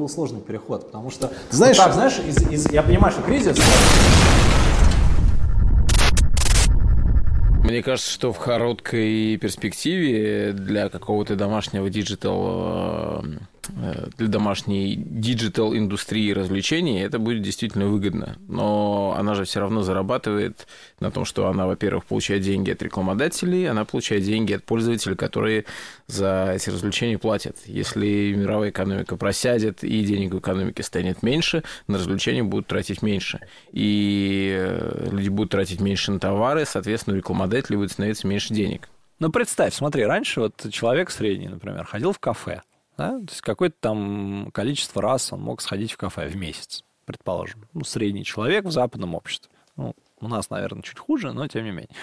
был сложный переход, потому что, знаешь, вот так, знаешь, из, из, я понимаю, что кризис... Мне кажется, что в короткой перспективе для какого-то домашнего digital Э, для домашней digital индустрии развлечений это будет действительно выгодно. Но она же все равно зарабатывает на том, что она, во-первых, получает деньги от рекламодателей, она получает деньги от пользователей, которые за эти развлечения платят. Если мировая экономика просядет и денег в экономике станет меньше, на развлечения будут тратить меньше. И э, люди будут тратить меньше на товары, соответственно, у рекламодателей будет становиться меньше денег. Ну, представь, смотри, раньше вот человек средний, например, ходил в кафе, да? То есть какое-то там количество раз он мог сходить в кафе в месяц, предположим. Ну, средний человек в западном обществе. Ну, у нас, наверное, чуть хуже, но тем не менее.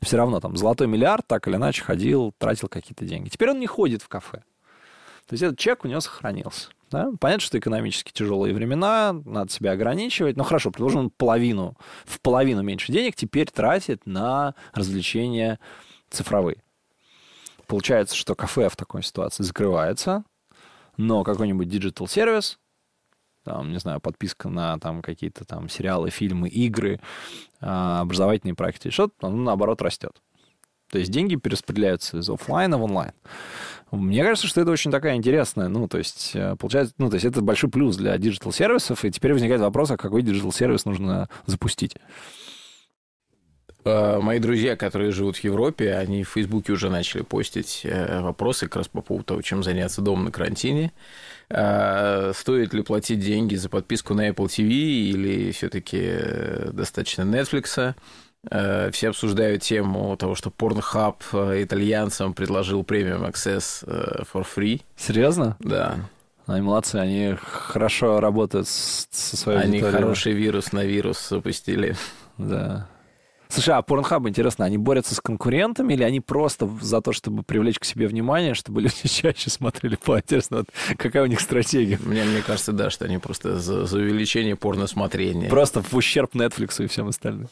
Все равно там золотой миллиард так или иначе ходил, тратил какие-то деньги. Теперь он не ходит в кафе. То есть этот чек у него сохранился. Да? Понятно, что экономически тяжелые времена, надо себя ограничивать. Но хорошо, предположим, половину, в половину меньше денег теперь тратит на развлечения цифровые. Получается, что кафе в такой ситуации закрывается, но какой-нибудь digital сервис, там, не знаю, подписка на там какие-то там сериалы, фильмы, игры, а, образовательные проекты, что-то, он наоборот растет. То есть деньги перераспределяются из офлайна в онлайн. Мне кажется, что это очень такая интересная, ну, то есть, э, получается, ну, то есть это большой плюс для digital-сервисов, и теперь возникает вопрос, а какой digital-сервис нужно запустить. Э, мои друзья, которые живут в Европе, они в Фейсбуке уже начали постить э, вопросы как раз по поводу того, чем заняться дома на карантине. Э, стоит ли платить деньги за подписку на Apple TV или все-таки достаточно Netflix? Все обсуждают тему того, что Pornhub итальянцам предложил премиум access for free. Серьезно? Да. Они молодцы, они хорошо работают со своей Они аудиторией. хороший вирус на вирус запустили. Да. Слушай, а Pornhub, интересно, они борются с конкурентами или они просто за то, чтобы привлечь к себе внимание, чтобы люди чаще смотрели по Интересно, какая у них стратегия? Мне, мне кажется, да, что они просто за, за увеличение порносмотрения. Просто в ущерб Netflix и всем остальным.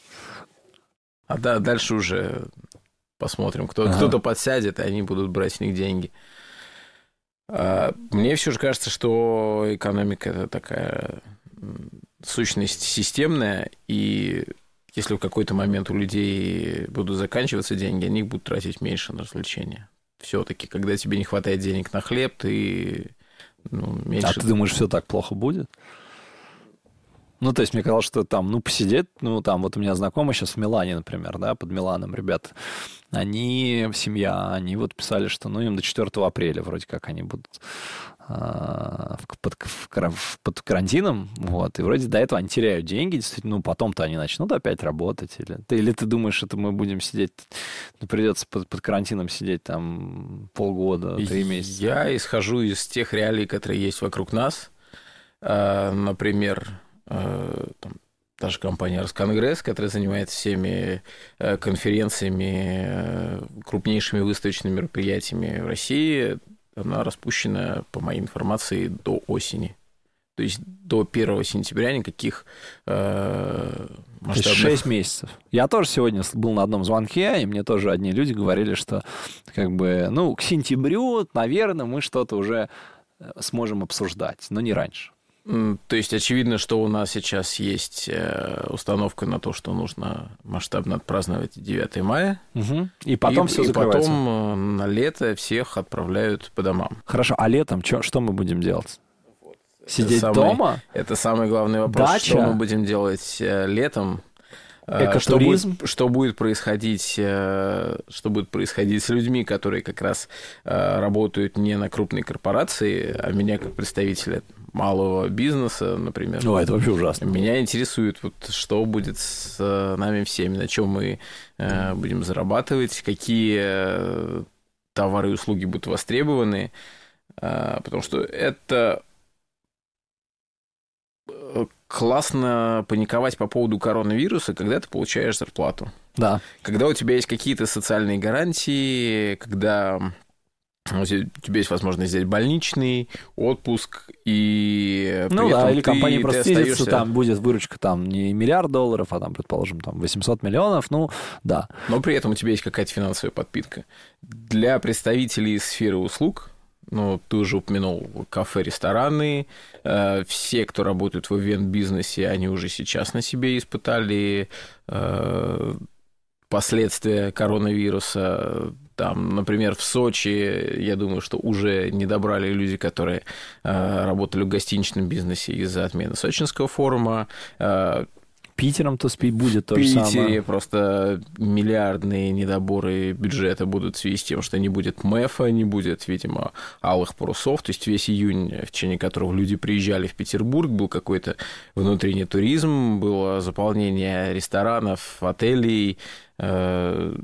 А да, дальше уже посмотрим. Кто, ага. Кто-то подсядет, и они будут брать с них деньги. А, мне все же кажется, что экономика это такая сущность системная, и если в какой-то момент у людей будут заканчиваться деньги, они будут тратить меньше на развлечения. Все-таки, когда тебе не хватает денег на хлеб, ты ну, меньше... А ты думаешь, все так плохо будет? Ну, то есть мне казалось, что там, ну, посидеть, ну, там, вот у меня знакомый сейчас в Милане, например, да, под Миланом, ребята, они, семья, они вот писали, что, ну, им до 4 апреля вроде как они будут а, под, под карантином, вот, и вроде до этого они теряют деньги, действительно, ну, потом-то они начнут опять работать, или ты, или ты думаешь, это мы будем сидеть, ну, придется под, под карантином сидеть там полгода, три месяца? Я исхожу из тех реалий, которые есть вокруг нас, а, например, там, та же компания Росконгресс, которая занимается всеми э, конференциями, э, крупнейшими выставочными мероприятиями в России, она распущена, по моей информации, до осени. То есть до 1 сентября никаких э, масштабных... 6 месяцев. Я тоже сегодня был на одном звонке, и мне тоже одни люди говорили, что как бы, ну, к сентябрю, наверное, мы что-то уже э, сможем обсуждать, но не раньше. То есть очевидно, что у нас сейчас есть э, установка на то, что нужно масштабно отпраздновать 9 мая. Угу. И потом и, все закрывается. И потом э, на лето всех отправляют по домам. Хорошо, а летом чё, что мы будем делать? Сидеть это самый, дома? Это самый главный вопрос. Дача? Что мы будем делать э, летом? Экотуризм. Что будет, что будет происходить, что будет происходить с людьми, которые как раз работают не на крупные корпорации, а меня как представителя малого бизнеса, например. Ну, это вообще ужасно. Меня интересует, вот, что будет с э, нами всеми, на чем мы э, будем зарабатывать, какие э, товары и услуги будут востребованы, э, потому что это э, классно паниковать по поводу коронавируса, когда ты получаешь зарплату. Да. Когда у тебя есть какие-то социальные гарантии, когда у тебя есть возможность взять больничный, отпуск, и Ну да, или компания просто остаешься... там будет выручка там не миллиард долларов, а там, предположим, там 800 миллионов, ну да. Но при этом у тебя есть какая-то финансовая подпитка. Для представителей сферы услуг Ну, ты уже упомянул кафе, рестораны. Э, все, кто работает в ивент-бизнесе, они уже сейчас на себе испытали э, последствия коронавируса. Там, например, в Сочи, я думаю, что уже не добрали люди, которые э, работали в гостиничном бизнесе из-за отмены Сочинского форума. Питером-то спить будет то же самое. В Питере просто миллиардные недоборы бюджета будут в связи с тем, что не будет МЭФа, не будет, видимо, алых парусов. То есть весь июнь, в течение которого люди приезжали в Петербург, был какой-то внутренний туризм, было заполнение ресторанов, отелей, э,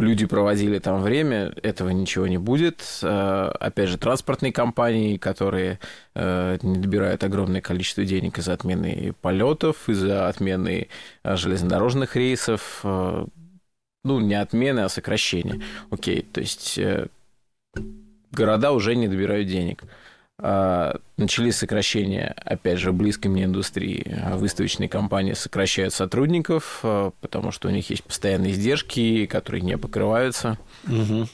люди проводили там время, этого ничего не будет. Э, опять же, транспортные компании, которые э, не добирают огромное количество денег из-за отмены полетов, из-за отмены э, железнодорожных рейсов, ну, не отмены, а сокращения. Окей, то есть города уже не добирают денег. А, начались сокращения, опять же, близкой мне индустрии. Выставочные компании сокращают сотрудников, а, потому что у них есть постоянные издержки, которые не покрываются. Угу.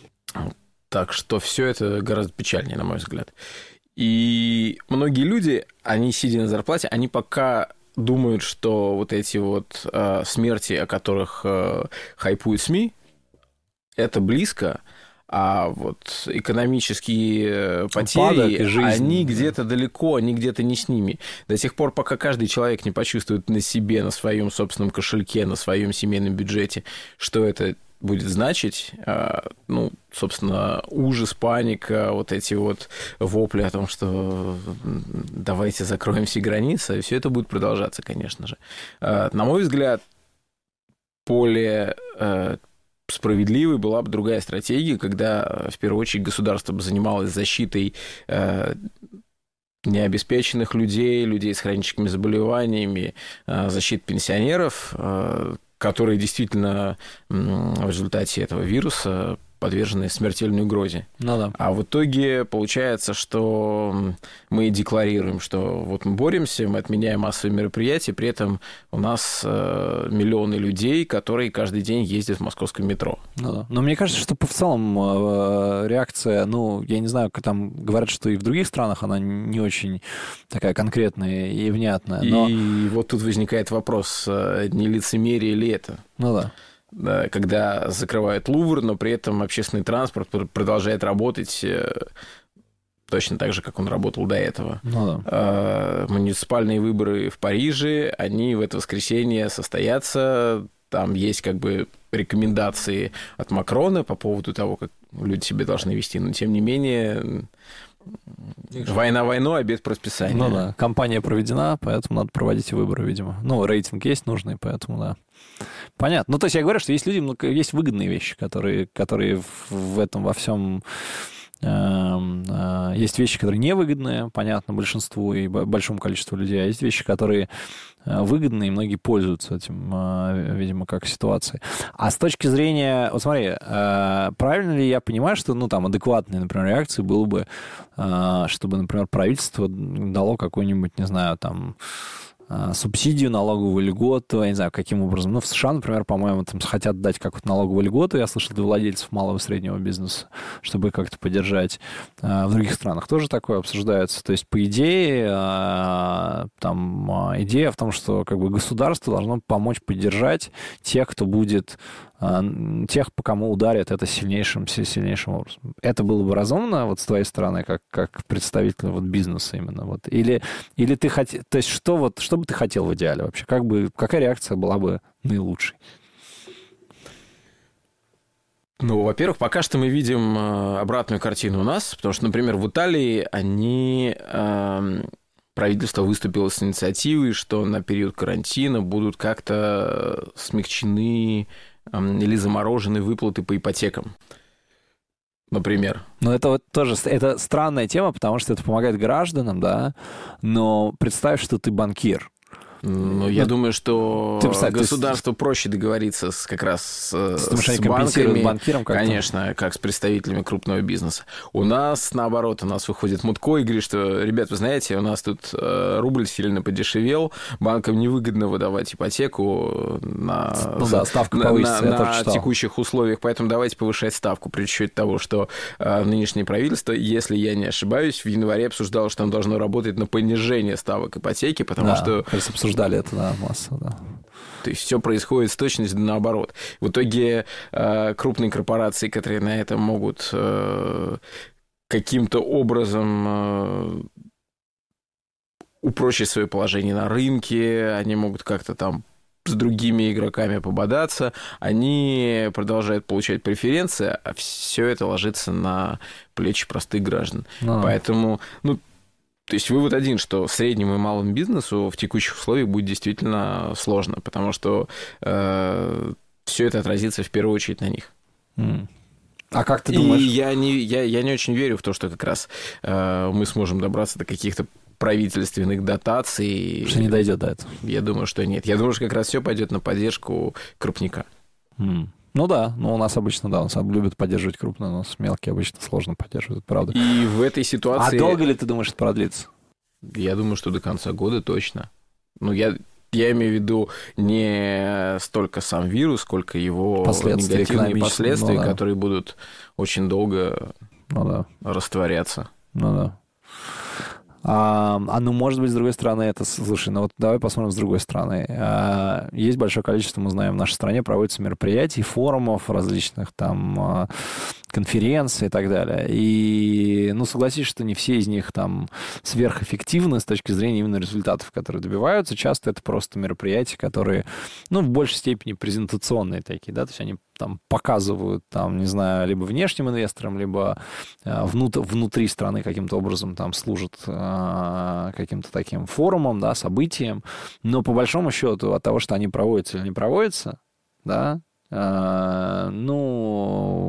Так что все это гораздо печальнее, на мой взгляд. И многие люди, они, сидя на зарплате, они пока думают, что вот эти вот э, смерти, о которых э, хайпуют СМИ, это близко, а вот экономические э, потери, они где-то далеко, они где-то не с ними. До тех пор, пока каждый человек не почувствует на себе, на своем собственном кошельке, на своем семейном бюджете, что это будет значить, а, ну, собственно, ужас, паника, вот эти вот вопли о том, что давайте закроем все границы, все это будет продолжаться, конечно же. А, на мой взгляд, более э, справедливой была бы другая стратегия, когда э, в первую очередь государство бы занималось защитой э, необеспеченных людей, людей с хроническими заболеваниями, э, защит пенсионеров, которые действительно в результате этого вируса подвержены смертельной угрозе. Ну, да. А в итоге получается, что мы декларируем, что вот мы боремся, мы отменяем массовые мероприятия, при этом у нас э, миллионы людей, которые каждый день ездят в московском метро. Ну, да. Но мне кажется, что в целом э, реакция, ну, я не знаю, там говорят, что и в других странах она не очень такая конкретная и внятная. Но... И вот тут возникает вопрос, э, не лицемерие ли это? Ну да когда закрывают Лувр, но при этом общественный транспорт продолжает работать э, точно так же, как он работал до этого. Ну, да. А, муниципальные выборы в Париже, они в это воскресенье состоятся. Там есть как бы рекомендации от Макрона по поводу того, как люди себя должны вести, но тем не менее Война войну, обед по расписанию. Ну да, кампания проведена, поэтому надо проводить выборы, видимо. Ну, рейтинг есть нужный, поэтому да. Понятно. Ну, то есть я говорю, что есть люди, есть выгодные вещи, которые, которые в этом во всем есть вещи, которые невыгодные, понятно, большинству и большому количеству людей, а есть вещи, которые э, выгодны, и многие пользуются этим, э, видимо, как ситуацией. А с точки зрения, вот смотри, правильно ли я понимаю, что, ну, там, адекватной, например, реакции было бы, чтобы, например, правительство дало какой-нибудь, не знаю, там, субсидию, налоговую льготу, я не знаю, каким образом. Ну, в США, например, по-моему, там хотят дать какую-то налоговую льготу, я слышал, для владельцев малого и среднего бизнеса, чтобы как-то поддержать. А, в других странах тоже такое обсуждается. То есть, по идее, а, там идея в том, что как бы государство должно помочь поддержать тех, кто будет а, тех, по кому ударят это сильнейшим, сильнейшим образом. Это было бы разумно вот с твоей стороны, как, как представитель вот бизнеса именно. Вот. Или, или ты хотел... То есть что, вот, что бы ты хотел в идеале вообще? Как бы, какая реакция была бы наилучшей? Ну, во-первых, пока что мы видим э, обратную картину у нас, потому что, например, в Италии они э, правительство выступило с инициативой, что на период карантина будут как-то смягчены или заморожены выплаты по ипотекам. Например. Ну, это вот тоже это странная тема, потому что это помогает гражданам, да, но представь, что ты банкир. Ну, я думаю, что ты, государству ты... проще договориться с, как раз с, с банками, банкиром как конечно, как с представителями крупного бизнеса. У нас, наоборот, у нас выходит Мутко и говорит, что, ребят, вы знаете, у нас тут э, рубль сильно подешевел, банкам невыгодно выдавать ипотеку на, ну, да, ставка на, на, на текущих условиях, поэтому давайте повышать ставку при учете того, что э, нынешнее правительство, если я не ошибаюсь, в январе обсуждало, что оно должно работать на понижение ставок ипотеки, потому да, что... Обсуждали это, да, массово, да. То есть все происходит с точностью наоборот. В итоге э, крупные корпорации, которые на этом могут э, каким-то образом э, упрочить свое положение на рынке, они могут как-то там с другими игроками пободаться, они продолжают получать преференции, а все это ложится на плечи простых граждан. А. Поэтому, ну, то есть вывод один, что среднему и малому бизнесу в текущих условиях будет действительно сложно, потому что э, все это отразится в первую очередь на них. Mm. А как ты думаешь? И я не, я, я не очень верю в то, что как раз э, мы сможем добраться до каких-то правительственных дотаций. Что не дойдет до этого? Я думаю, что нет. Я думаю, что как раз все пойдет на поддержку крупника. Mm. Ну да, но у нас обычно, да, у нас любят поддерживать крупно, но с мелкие обычно сложно поддерживать, правда. И в этой ситуации... А долго ли ты думаешь, это продлится? Я думаю, что до конца года точно. Ну, я, я имею в виду не столько сам вирус, сколько его последствия, негативные последствия, ну, да. которые будут очень долго ну, да. растворяться. Ну да. А, а ну, может быть, с другой стороны, это... Слушай, ну вот давай посмотрим с другой стороны. А, есть большое количество, мы знаем, в нашей стране проводятся мероприятий, форумов различных, там, конференций и так далее. И, ну, согласись, что не все из них там сверхэффективны с точки зрения именно результатов, которые добиваются. Часто это просто мероприятия, которые, ну, в большей степени презентационные такие, да, то есть они там показывают, там, не знаю, либо внешним инвесторам, либо э, внут, внутри страны каким-то образом там служат э, каким-то таким форумом, да, событием. Но по большому счету от того, что они проводятся или не проводятся, да, э, ну,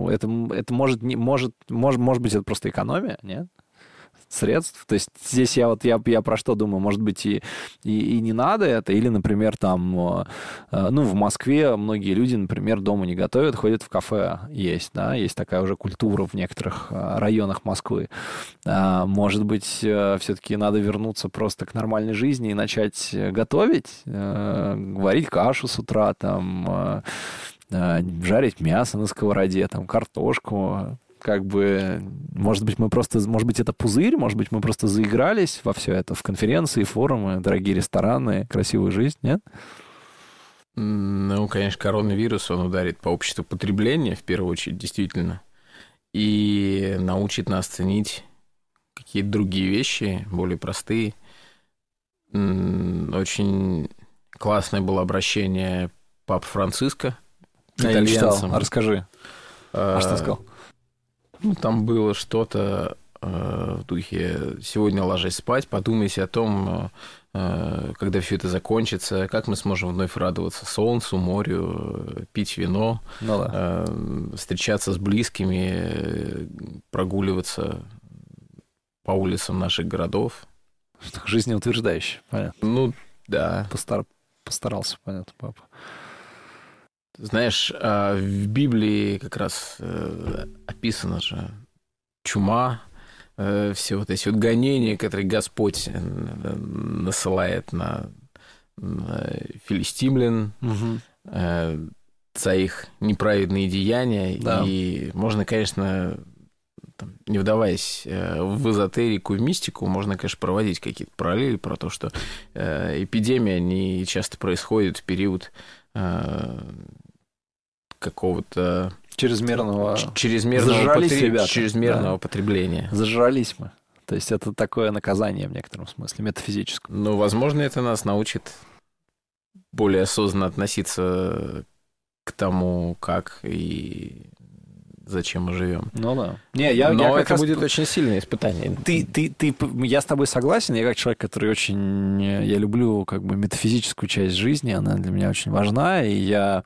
это, это может, не, может, может, может быть, это просто экономия, нет? средств. То есть здесь я вот я, я про что думаю, может быть и, и, и не надо это, или, например, там, э, э, ну, в Москве многие люди, например, дома не готовят, ходят в кафе есть, да, есть такая уже культура в некоторых э, районах Москвы. А, может быть, все-таки надо вернуться просто к нормальной жизни и начать готовить, варить кашу с утра, там, жарить мясо на сковороде, там, картошку, как бы, может быть, мы просто, может быть, это пузырь, может быть, мы просто заигрались во все это, в конференции, форумы, дорогие рестораны, красивую жизнь, нет? Ну, конечно, коронавирус, он ударит по обществу потребления, в первую очередь, действительно, и научит нас ценить какие-то другие вещи, более простые. Очень классное было обращение Папы Франциска Я итальянцам. А расскажи. А, что сказал? Ну, там было что-то э, в духе «сегодня ложись спать, подумайте о том, э, когда все это закончится, как мы сможем вновь радоваться солнцу, морю, пить вино, ну, да. э, встречаться с близкими, прогуливаться по улицам наших городов». Жизнеутверждающе, понятно. Ну, да. Постар... Постарался, понятно, папа. Знаешь, а, в Библии как раз э, описано же чума, э, все вот эти вот гонения, которые Господь э, насылает на, филистимлян угу. за их неправедные деяния. Да. И можно, конечно, там, не вдаваясь в эзотерику, в мистику, можно, конечно, проводить какие-то параллели про то, что эпидемии, они часто происходят в период какого-то чрезмерного, чрезмерного, потр... чрезмерного да. потребления. Зажрались мы. То есть это такое наказание в некотором смысле, метафизическом. Ну, возможно, это нас научит более осознанно относиться к тому, как и зачем мы живем. Ну да. Не, я, Но я как это раз- будет очень сильное испытание. Ты, ты, ты, я с тобой согласен. Я как человек, который очень, я люблю как бы метафизическую часть жизни, она для меня очень важна, и я,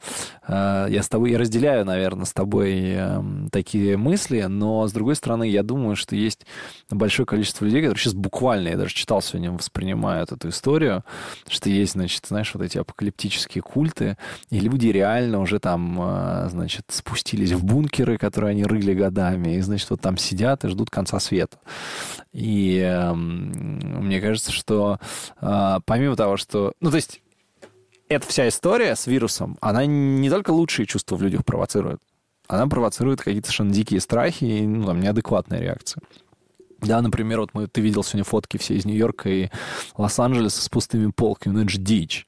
э, я с тобой, я разделяю, наверное, с тобой э, такие мысли, но с другой стороны, я думаю, что есть большое количество людей, которые сейчас буквально, я даже читал сегодня, воспринимают эту историю, что есть, значит, знаешь, вот эти апокалиптические культы, и люди реально уже там, э, значит, спустились в бункеры, которые они рыли годами, и, значит, вот там сидят и ждут конца света. И эм, мне кажется, что э, помимо того, что... Ну, то есть эта вся история с вирусом, она не только лучшие чувства в людях провоцирует, она провоцирует какие-то совершенно дикие страхи и ну, там, неадекватные реакции. Да, например, вот мы, ты видел сегодня фотки все из Нью-Йорка и Лос-Анджелеса с пустыми полками, ну это же дичь.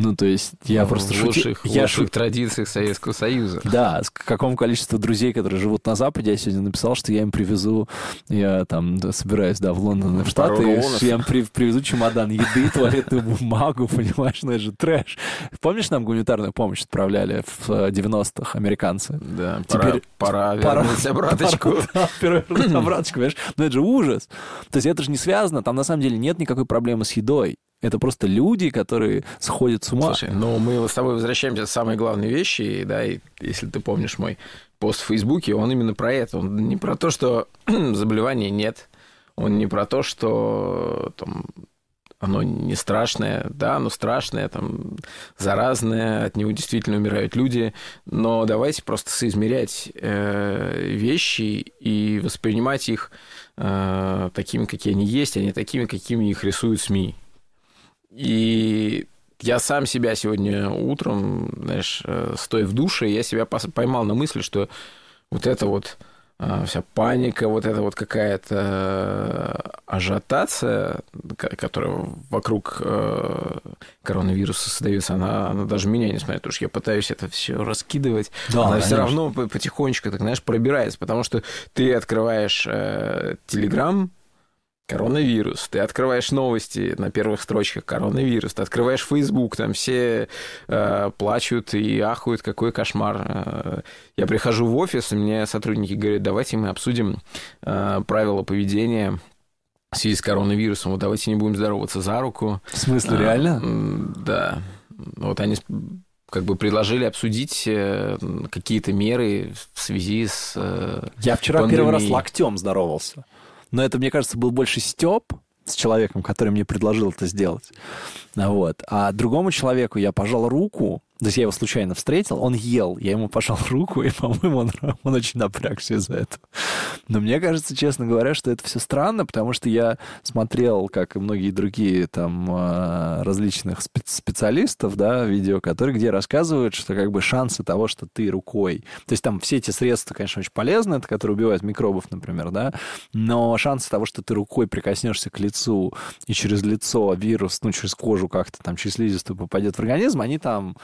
Ну, то есть я в просто шути- лучших, я лучших шу- традициях Советского Союза. да, с какому количеству друзей, которые живут на Западе, я сегодня написал, что я им привезу, я там да, собираюсь, да, в Лондон в Штаты, и я им при- привезу чемодан еды, туалетную бумагу, понимаешь, ну это же трэш. Помнишь, нам гуманитарную помощь отправляли в э, 90-х американцы? Да, Теперь пора, пора Пора- вернуть обраточку. пора, да, обраточку, понимаешь? Ну это же ужас. То есть это же не связано, там на самом деле нет никакой проблемы с едой. Это просто люди, которые сходят с ума. Слушай, ну мы с тобой возвращаемся к самой главной вещи, да, и если ты помнишь мой пост в Фейсбуке, он именно про это. Он не про то, что заболеваний нет, он не про то, что там, оно не страшное, да, оно страшное, там, заразное, от него действительно умирают люди, но давайте просто соизмерять э, вещи и воспринимать их э, такими, какие они есть, а не такими, какими их рисуют СМИ. И я сам себя сегодня утром, знаешь, э, стоя в душе, я себя поймал на мысли, что вот это вот а, вся паника, вот эта вот какая-то э, ажиотация, ко- которая вокруг э, коронавируса создается, она, она даже меня не смотрит, потому что я пытаюсь это все раскидывать, Да, она все равно по- потихонечку, так знаешь, пробирается, потому что ты открываешь э, Телеграм, коронавирус, ты открываешь новости на первых строчках коронавирус, ты открываешь Facebook, там все э, плачут и ахают, какой кошмар. Э, Я прихожу в офис, и мне сотрудники говорят, давайте мы обсудим э, правила поведения в связи с коронавирусом, вот давайте не будем здороваться за руку. В смысле, А, реально? Да. Вот они как бы предложили обсудить э, какие-то меры в связи с... Я вчера первый раз локтем здоровался. Но это, мне кажется, был больше степ с человеком, который мне предложил это сделать. Вот. А другому человеку я пожал руку, то есть я его случайно встретил, он ел, я ему пожал руку, и, по-моему, он, он очень напрягся из-за этого. Но мне кажется, честно говоря, что это все странно, потому что я смотрел, как и многие другие там э, различных спе- специалистов, да, видео, которые где рассказывают, что как бы шансы того, что ты рукой... То есть там все эти средства, конечно, очень полезны, это которые убивают микробов, например, да, но шансы того, что ты рукой прикоснешься к лицу, и через лицо вирус, ну, через кожу как-то там, через слизистую попадет в организм, они там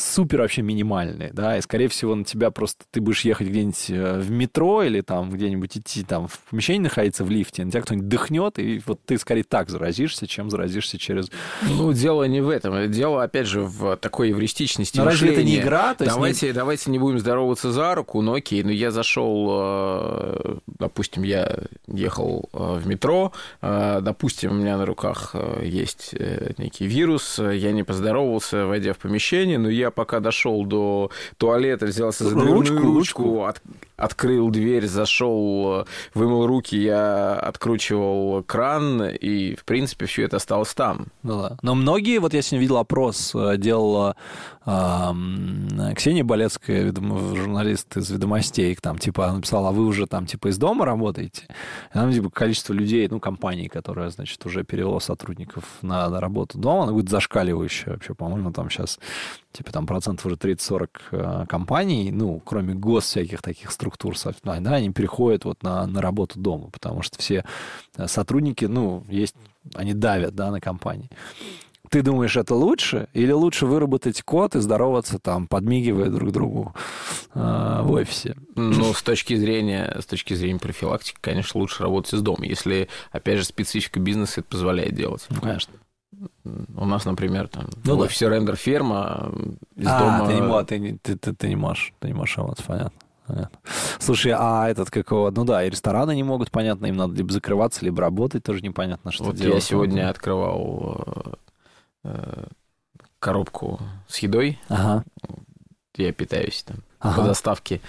супер вообще минимальные, да, и, скорее всего, на тебя просто ты будешь ехать где-нибудь э, в метро или там где-нибудь идти там в помещении находиться в лифте, на тебя кто-нибудь дыхнет, и вот ты скорее так заразишься, чем заразишься через... Ну, дело не в этом. Дело, опять же, в такой эвристичности Но разве это не игра? То давайте, давайте не будем здороваться за руку, ну окей, ну я зашел, э, допустим, я ехал э, в метро, допустим, у меня на руках есть некий вирус, я не поздоровался, войдя в помещение, но я пока дошел до туалета, взялся за дверную ручку, ручку. от- открыл дверь, зашел, э, вымыл руки, я откручивал кран, и, в принципе, все это осталось там. Ну да. Но многие, вот я сегодня видел опрос, э, делала ам, Ксения Болецкая, ведомо- журналист из «Ведомостей», там, типа, она написала, а вы уже там, типа, из дома работаете? И там, типа, количество людей, ну, компаний, которое, значит, уже перевело сотрудников на, на работу дома, оно будет зашкаливающее вообще, по-моему, там сейчас, типа, там процентов уже 30-40 э, компаний, ну, кроме гос всяких таких структур, со- да, они переходят вот на, на работу дома, потому что все э, сотрудники, ну, есть, они давят, да, на компании. Ты думаешь, это лучше? Или лучше выработать код и здороваться там, подмигивая друг другу э, в офисе? Ну, с точки зрения, с точки зрения профилактики, конечно, лучше работать из дома, если, опять же, специфика бизнеса это позволяет делать. Ну, конечно. У нас, например, там Ну да. офисе рендер ферма из а, дома. ты, не, ты, не- ты, ты, ты не можешь, ты не можешь работать, понятно. понятно. Слушай, а этот какого... Ну да, и рестораны не могут, понятно, им надо либо закрываться, либо работать, тоже непонятно, что вот делать. я сегодня открывал э, коробку с едой. Ага. Я питаюсь там Ага. по доставке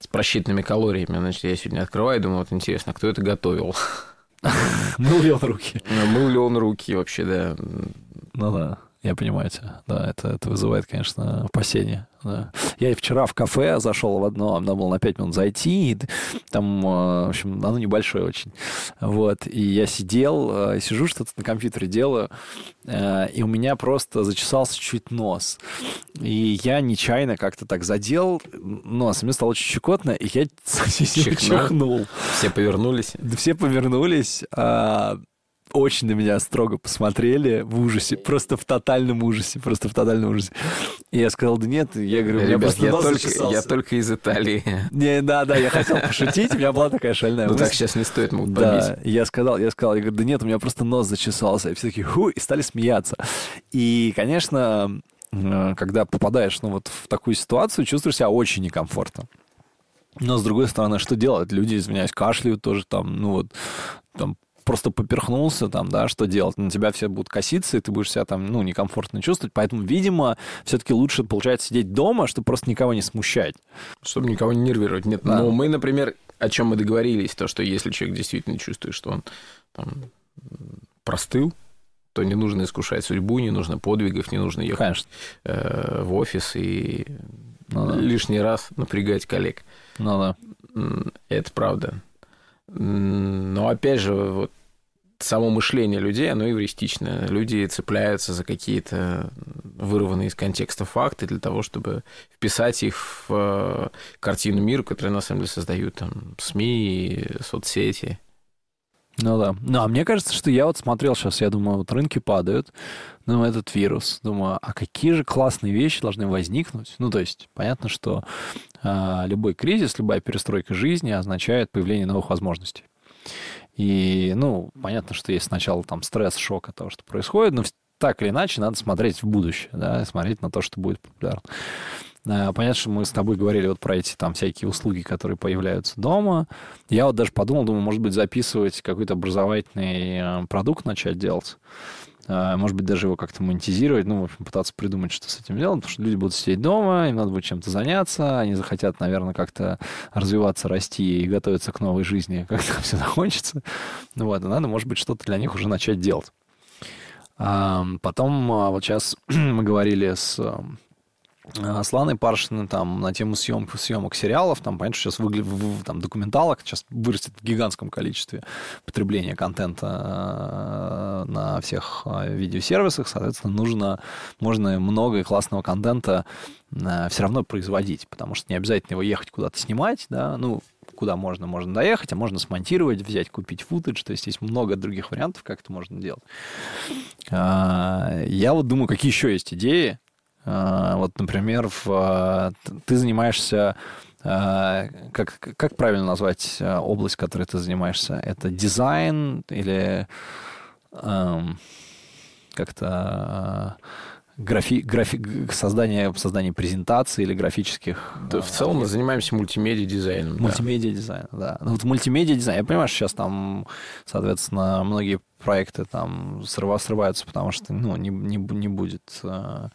с просчитанными калориями. Значит, я сегодня открываю думаю, вот интересно, кто это готовил? Мыл ли он руки? Мыл ли он руки вообще, да? Ну да, я понимаю тебя. Да, это, это вызывает, конечно, опасения. Да. Я вчера в кафе зашел в одно, надо было на 5 минут зайти, и там, э, в общем, оно небольшое очень. Вот, и я сидел, э, сижу, что-то на компьютере делаю, э, и у меня просто зачесался чуть нос. И я нечаянно как-то так задел нос, и мне стало очень щекотно, и я Чихнул? Все повернулись. Все повернулись, а, очень на меня строго посмотрели в ужасе, просто в тотальном ужасе, просто в тотальном ужасе. И я сказал, да нет, я говорю, у меня Ребят, просто я нос только, зачесался. я только из Италии. Не, да, да, я хотел пошутить, у меня была такая шальная Ну так сейчас не стоит, могут Да, я сказал, я сказал, я говорю, да нет, у меня просто нос зачесался. И все такие, ху, и стали смеяться. И, конечно, э, когда попадаешь, ну, вот в такую ситуацию, чувствуешь себя очень некомфортно. Но, с другой стороны, что делать? Люди, извиняюсь, кашляют тоже там, ну, вот, там, просто поперхнулся, там, да, что делать? На тебя все будут коситься, и ты будешь себя там, ну, некомфортно чувствовать. Поэтому, видимо, все-таки лучше, получается, сидеть дома, чтобы просто никого не смущать. Чтобы никого не нервировать. Нет, Да. ну мы, например, о чем мы договорились, то, что если человек действительно чувствует, что он там простыл, то не нужно искушать судьбу, не нужно подвигов, не нужно ехать Конечно. э, в офис и Ну да. лишний раз напрягать коллег. Ну да. Это правда. Но опять же, вот само мышление людей, оно эвристичное. Люди цепляются за какие-то вырванные из контекста факты для того, чтобы вписать их в э, картину мира, которую на самом деле создают там СМИ, соцсети. Ну да. Ну, а мне кажется, что я вот смотрел сейчас, я думаю, вот рынки падают, ну, этот вирус. Думаю, а какие же классные вещи должны возникнуть? Ну, то есть, понятно, что а, любой кризис, любая перестройка жизни означает появление новых возможностей. И, ну, понятно, что есть сначала там стресс, шок от того, что происходит, но так или иначе надо смотреть в будущее, да, смотреть на то, что будет популярно. А, Понятно, что мы с тобой говорили вот про эти там всякие услуги, которые появляются дома. Я вот даже подумал, думаю, может быть, записывать какой-то образовательный э, продукт начать делать. А, Может быть, даже его как-то монетизировать, ну, в общем, пытаться придумать, что с этим делать, потому что люди будут сидеть дома, им надо будет чем-то заняться, они захотят, наверное, как-то развиваться, расти и готовиться к новой жизни, как там все закончится. Ну вот, и надо, может быть, что-то для них уже начать делать. Потом, а, вот сейчас мы говорили с а, с Ланой Паршиной там на тему съемок, съемок сериалов, там, понятно, сейчас выгля... там, документалок сейчас вырастет в гигантском количестве потребления контента э, на всех э, видеосервисах, соответственно, нужно, можно много классного контента все равно производить, потому что не обязательно его ехать куда-то снимать, да, ну, куда можно, можно доехать, а можно смонтировать, взять, купить футаж, то есть есть много других вариантов, как это можно делать. Я вот думаю, какие еще есть идеи, Вот, например, в, а, ты занимаешься, а, как, как правильно назвать а, область, которой ты занимаешься? Это дизайн или как-то а, графи, графи, создание, создание презентаций или графических... Да, в целом мы занимаемся мультимедиа дизайном. да. Да. Ну, вот мультимедиа дизайн, я понимаю, что сейчас там, соответственно, многие проекты там срыва- срываются, потому что, ну, не, не, не будет, э,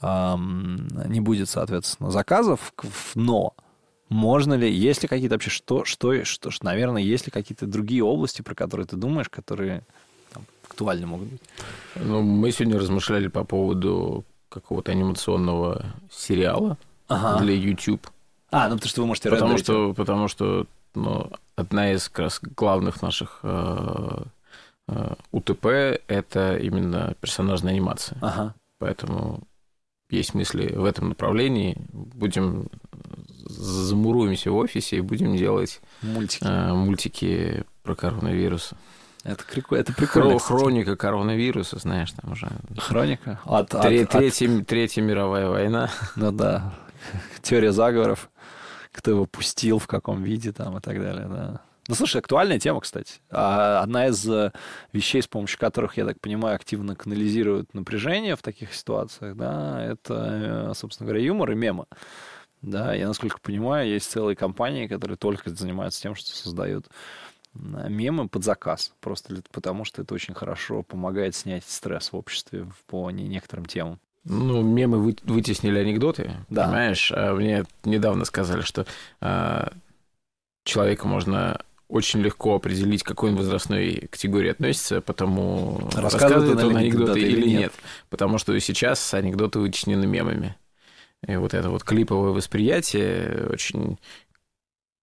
ам, не будет, соответственно, заказов, но можно ли, есть ли какие-то вообще, что, что, что, что, наверное, есть ли какие-то другие области, про которые ты думаешь, которые там, актуальны могут быть? Ну, мы сегодня размышляли по поводу какого-то анимационного сериала Ага. для YouTube. А, ну, потому что вы можете Потому рендерить. что, потому что ну, одна из как раз главных наших э, э, УТП – это именно персонажная анимация. Ага. Поэтому есть мысли в этом направлении. Будем замуруемся в офисе и будем делать Мультики. э, мультики про коронавирус. Это, крико- это прикольно. Хро- хроника коронавируса, знаешь, там уже Хроника? От, от- Тре- от- третья, третья мировая война. Ну да. Теория заговоров. Кто его пустил, в каком виде там и так далее, да. Ну, слушай, актуальная тема, кстати. А Одна из э, вещей, с помощью которых, я так понимаю, активно канализируют напряжение в таких ситуациях, да, это, э, собственно говоря, юмор и мемы. Да, я, насколько понимаю, есть целые компании, которые только занимаются тем, что создают мемы под заказ. Просто потому, что это очень хорошо помогает снять стресс в обществе по некоторым темам. Ну, мемы вы, вытеснили анекдоты, да. понимаешь? А мне недавно сказали, что а, человека можно очень легко определить, к какой он возрастной категории относится, потому рассказывает, рассказывает он анекдоты или нет. нет. Потому что сейчас анекдоты вытеснены мемами. И вот это вот клиповое восприятие очень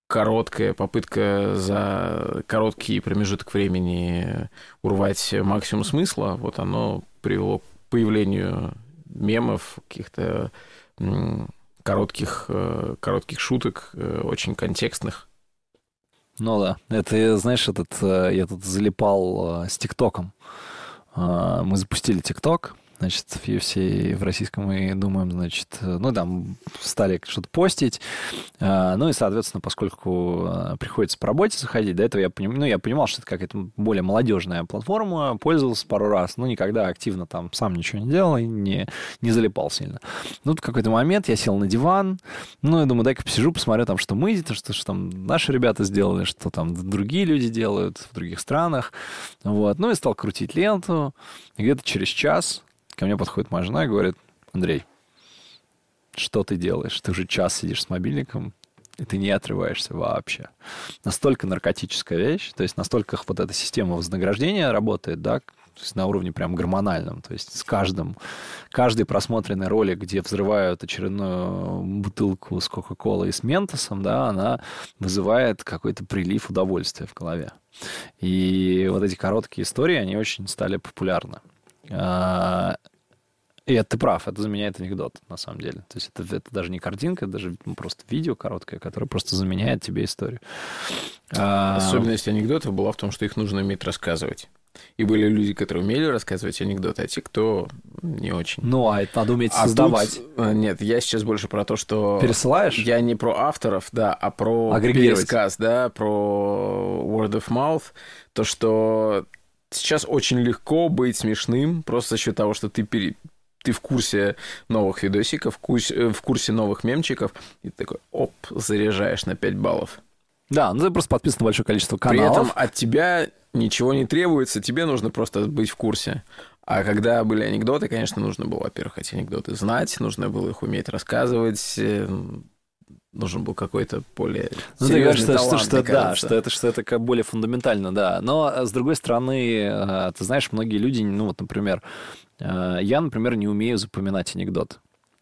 короткая попытка за короткий промежуток времени урвать максимум смысла, вот оно привело к появлению мемов, каких-то коротких, э, коротких шуток, э, очень контекстных. Ну да, это, знаешь, этот, э, я тут залипал с ТикТоком. Мы запустили ТикТок, значит, в UFC в российском мы думаем, значит, ну, там стали что-то постить, а, ну, и, соответственно, поскольку а, приходится по работе заходить, до этого я, поним... ну, я понимал, что это какая-то более молодежная платформа, пользовался пару раз, но никогда активно там сам ничего не делал и не, не залипал сильно. Ну, в какой-то момент я сел на диван, ну, я думаю, дай-ка посижу, посмотрю там, что мы, что, что там наши ребята сделали, что там другие люди делают в других странах, вот, ну, и стал крутить ленту, и где-то через час Ко мне подходит моя жена и говорит, Андрей, что ты делаешь? Ты уже час сидишь с мобильником, и ты не отрываешься вообще. Настолько наркотическая вещь, то есть настолько вот эта система вознаграждения работает, да, то есть на уровне прям гормональном. То есть с каждым, каждой просмотренной ролик, где взрывают очередную бутылку с Кока-Колой и с Ментосом, да, она вызывает какой-то прилив удовольствия в голове. И вот эти короткие истории, они очень стали популярны. А, и это ты прав, это заменяет анекдот, на самом деле. То есть это, это даже не картинка, это даже ну, просто видео короткое, которое просто заменяет тебе историю. А, Особенность анекдотов была в том, что их нужно уметь рассказывать. И были люди, которые умели рассказывать анекдоты, а те, кто не очень. Ну, а это надо уметь а создавать. Тут, э, нет, я сейчас больше про то, что... Пересылаешь? Я не про авторов, да, а про пересказ, да, про word of mouth. То, что сейчас очень легко быть смешным просто за счет того, что ты пере... ты в курсе новых видосиков, в курсе, э, в курсе новых мемчиков, и ты такой, оп, заряжаешь на 5 баллов. Да, ну ты просто подписан на большое количество каналов. При этом от тебя ничего не требуется, тебе нужно просто быть в курсе. А когда были анекдоты, конечно, нужно было, во-первых, эти анекдоты знать, нужно было их уметь рассказывать, э, нужен был какой-то более ну, ты говоришь, талант, что, что, да, что это, что это как более фундаментально, да. Но, э, с другой стороны, э, ты знаешь, многие люди, ну, вот, например, э, я, например, не умею запоминать анекдот.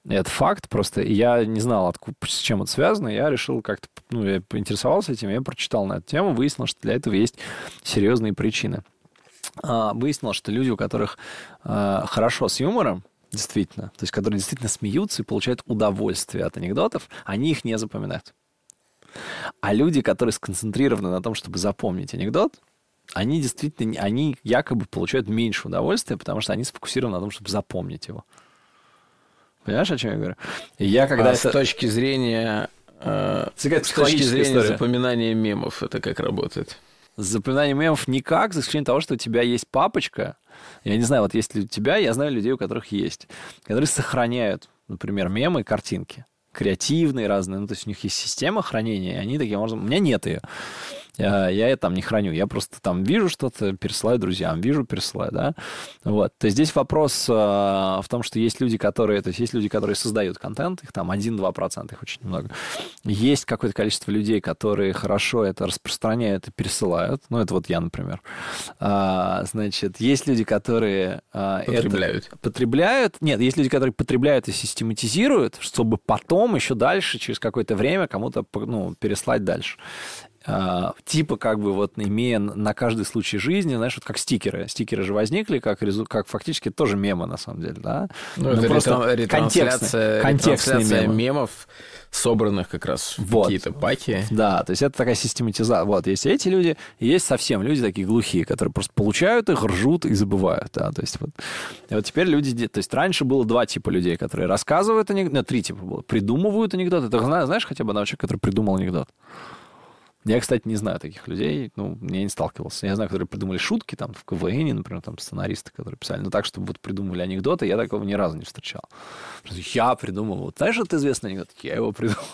Это факт, просто я не знал, откуда, с чем это связано, я решил как-то, ну, я поинтересовался этим, я прочитал на эту тему, выяснил, что для этого есть серьезные причины. А, выяснил, что люди, у которых хорошо с юмором, Действительно. То есть, которые действительно смеются и получают удовольствие от анекдотов, они их не запоминают. А люди, которые сконцентрированы на том, чтобы запомнить анекдот, они действительно, они якобы получают меньше удовольствия, потому что они сфокусированы на том, чтобы запомнить его. Понимаешь, о чем я говорю? Я когда а это... с точки зрения э, с точки зрения история. запоминания мемов это как работает? С запоминанием мемов никак, за исключением того, что у тебя есть папочка, я не знаю, вот есть ли у тебя, я знаю людей, у которых есть, которые сохраняют, например, мемы и картинки креативные разные, ну, то есть у них есть система хранения, и они таким образом... У меня нет ее. Я, я там не храню. Я просто там вижу что-то, пересылаю друзьям, вижу, пересылаю, да. Вот. То есть здесь вопрос э, в том, что есть люди, которые... То есть есть люди, которые создают контент, их там 1-2%, их очень много. Есть какое-то количество людей, которые хорошо это распространяют и пересылают. Ну, это вот я, например. А, значит, есть люди, которые... А, потребляют. Это потребляют. Нет, есть люди, которые потребляют и систематизируют, чтобы потом еще дальше, через какое-то время кому-то ну, переслать дальше. А, типа как бы вот имея на каждый случай жизни, знаешь, вот как стикеры. Стикеры же возникли как, как фактически тоже мемы, на самом деле, да? Ну, ну это просто ретрансляция, контекстные мемы. мемов, собранных как раз в вот. какие-то паки. Да, то есть это такая систематизация. Вот, есть эти люди, есть совсем люди такие глухие, которые просто получают их, ржут и забывают, да, то есть вот. И вот теперь люди, то есть раньше было два типа людей, которые рассказывают анекдоты, нет, три типа было, придумывают анекдоты. Ты знаешь хотя бы одного человека, который придумал анекдот? Я, кстати, не знаю таких людей, ну, я не сталкивался. Я знаю, которые придумали шутки, там, в КВН, например, там, сценаристы, которые писали, но так, чтобы вот придумывали анекдоты, я такого ни разу не встречал. Я придумал, вот, знаешь, вот известный анекдот? Я его придумал.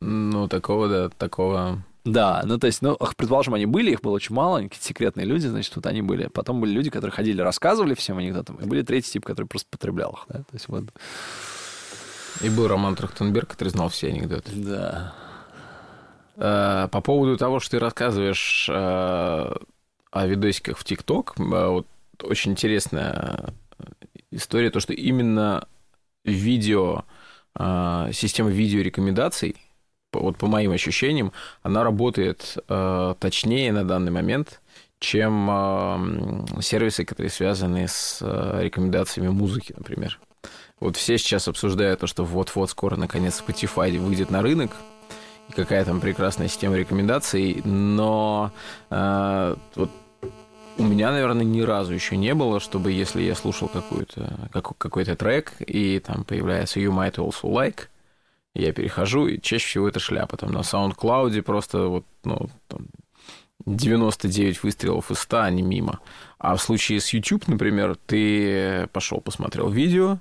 Ну, такого, да, такого... Да, ну, то есть, ну, предположим, они были, их было очень мало, они какие-то секретные люди, значит, вот они были. Потом были люди, которые ходили, рассказывали всем анекдотам, и были третий тип, который просто потреблял их, да, то есть вот... И был Роман Трахтенберг, который знал все анекдоты. Да. Э, по поводу того, что ты рассказываешь э, о видосиках в ТикТок, э, вот очень интересная история, то, что именно видео, система видеорекомендаций, вот по моим ощущениям, она работает точнее на данный момент, чем сервисы, которые связаны с рекомендациями музыки, например. Вот все сейчас обсуждают то, что вот-вот скоро, наконец, Spotify выйдет на рынок, какая там прекрасная система рекомендаций, но э, вот у меня, наверное, ни разу еще не было, чтобы если я слушал какой-то как, какой-то трек, и там появляется You Might Also Like, я перехожу, и чаще всего это шляпа. Там на SoundCloud просто вот, ну, там 99 выстрелов из 100, они мимо. А в случае с YouTube, например, ты пошел посмотрел видео,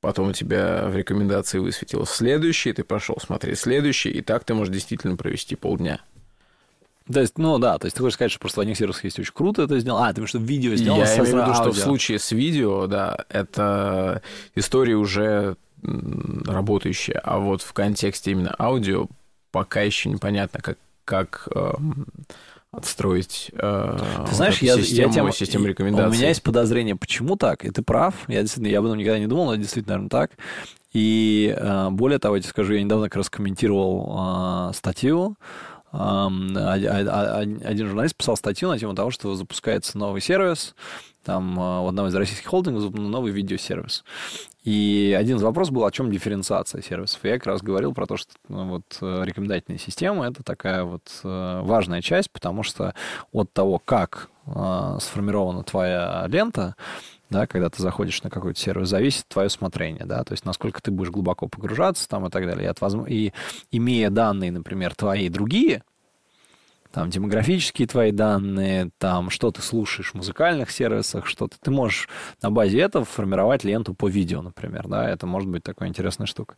потом у тебя в рекомендации высветилось следующий, ты пошел смотреть следующий, и так ты можешь действительно провести полдня. То есть, ну да, то есть ты хочешь сказать, что просто в одних сервисах есть очень круто это сделал. А, ты что видео сделал Я имею в виду, что в случае с видео, да, это история уже работающая, а вот в контексте именно аудио пока еще непонятно, как, как эм, отстроить э, ты знаешь, я, систему, я тем, систему рекомендаций. У меня есть подозрение, почему так, и ты прав, я действительно, я об этом никогда не думал, но это действительно, наверное, так. И э, более того, я тебе скажу, я недавно как раз комментировал э, статью, один журналист писал статью на тему того, что запускается новый сервис, там у одного из российских холдингов новый видеосервис. И один из вопросов был, о чем дифференциация сервисов. я как раз говорил про то, что ну, вот, э, рекомендательная система — это такая вот э, важная часть, потому что от того, как э, сформирована твоя лента, да, когда ты заходишь на какой-то сервис, зависит твое смотрение, да, то есть насколько ты будешь глубоко погружаться там и так далее. И, от, и имея данные, например, твои другие, там демографические твои данные, там что ты слушаешь в музыкальных сервисах, что ты, ты можешь на базе этого формировать ленту по видео, например, да, это может быть такая интересная штука.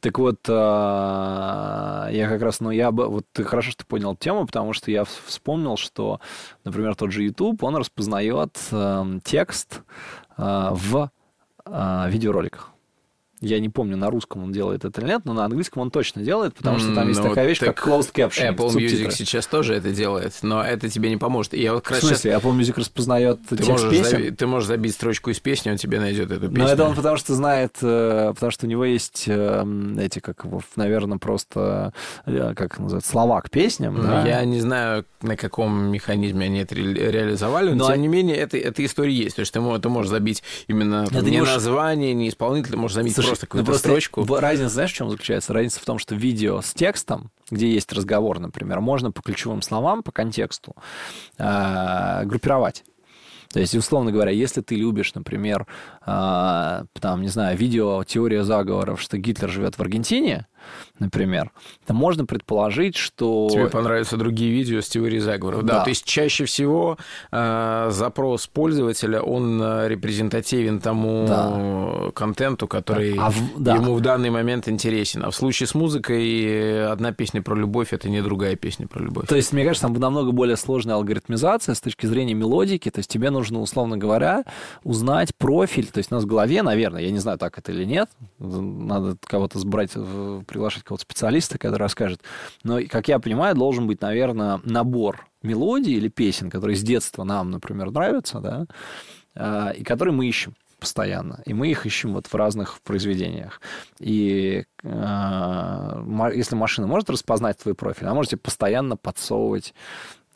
Так вот, а, я как раз, ну, я бы, вот ты хорошо, что ты понял тему, потому что я вспомнил, что, например, тот же YouTube, он распознает эм, текст э, в э, видеороликах. Я не помню, на русском он делает это или нет, но на английском он точно делает, потому что там есть ну, такая вещь, как closed caption. Apple Music сейчас тоже это делает, но это тебе не поможет. Я вот как В смысле? Сейчас... Apple Music распознает ты текст можешь песен? Заби... Ты можешь забить строчку из песни, он тебе найдет эту песню. Но это он потому что знает, э, потому что у него есть эм, эти, как его, наверное, просто, э, как называется, слова к песням. Да? Я не знаю, на каком механизме они это реализовали, но, но тем не менее, это, эта история есть. То есть ты, ты можешь забить именно там, не можешь... название, не исполнитель, ты можешь забить Слушай, просто какую-то ну, строчку строчку. Разница, знаешь, в чем заключается? Разница в том, что видео с текстом, где есть разговор, например, можно по ключевым словам, по контексту э, группировать. То есть, условно говоря, если ты любишь, например, э, там, не знаю, видео «Теория заговоров», что Гитлер живет в Аргентине, например, то можно предположить, что... Тебе понравятся другие видео с теорией заговоров. Да, да то есть чаще всего э, запрос пользователя, он э, репрезентативен тому да. контенту, который а в... да. ему в данный момент интересен. А в случае с музыкой одна песня про любовь — это не другая песня про любовь. То есть, мне кажется, там намного более сложная алгоритмизация с точки зрения мелодики. То есть тебе нужно, условно говоря, узнать профиль. То есть у нас в голове, наверное, я не знаю, так это или нет, надо кого-то сбрать, приглашать какого-то специалиста, который расскажет. Но, как я понимаю, должен быть, наверное, набор мелодий или песен, которые с детства нам, например, нравятся, да, а, и которые мы ищем постоянно. И мы их ищем вот в разных произведениях. И э, если машина может распознать твой профиль, она может тебе постоянно подсовывать